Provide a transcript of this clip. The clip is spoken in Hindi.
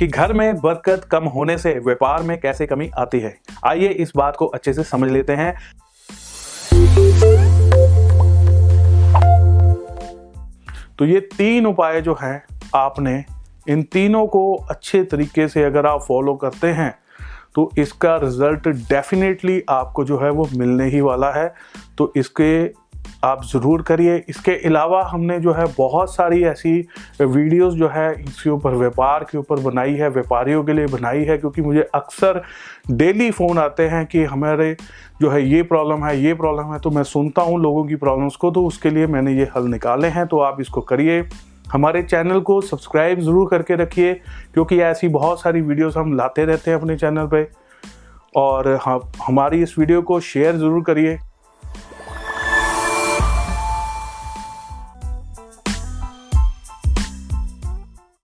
कि घर में बरकत कम होने से व्यापार में कैसे कमी आती है? आइए इस बात को अच्छे से समझ लेते हैं। तो ये तीन उपाय जो हैं, आपने इन तीनों को अच्छे तरीके से अगर आप फॉलो करते हैं तो इसका रिज़ल्ट डेफिनेटली आपको जो है वो मिलने ही वाला है। तो इसके आप ज़रूर करिए। इसके अलावा हमने जो है बहुत सारी ऐसी वीडियोस जो है इसके ऊपर, व्यापार के ऊपर बनाई है, व्यापारियों के लिए बनाई है, क्योंकि मुझे अक्सर डेली फ़ोन आते हैं कि हमारे जो है ये प्रॉब्लम है, ये प्रॉब्लम है तो मैं सुनता हूँ लोगों की प्रॉब्लम्स को तो उसके लिए मैंने ये हल निकाले हैं तो आप इसको करिए। हमारे चैनल को सब्सक्राइब ज़रूर करके रखिए, क्योंकि ऐसी बहुत सारी वीडियोस हम लाते रहते हैं अपने चैनल पे। और हाँ हमारी इस वीडियो को शेयर ज़रूर करिए।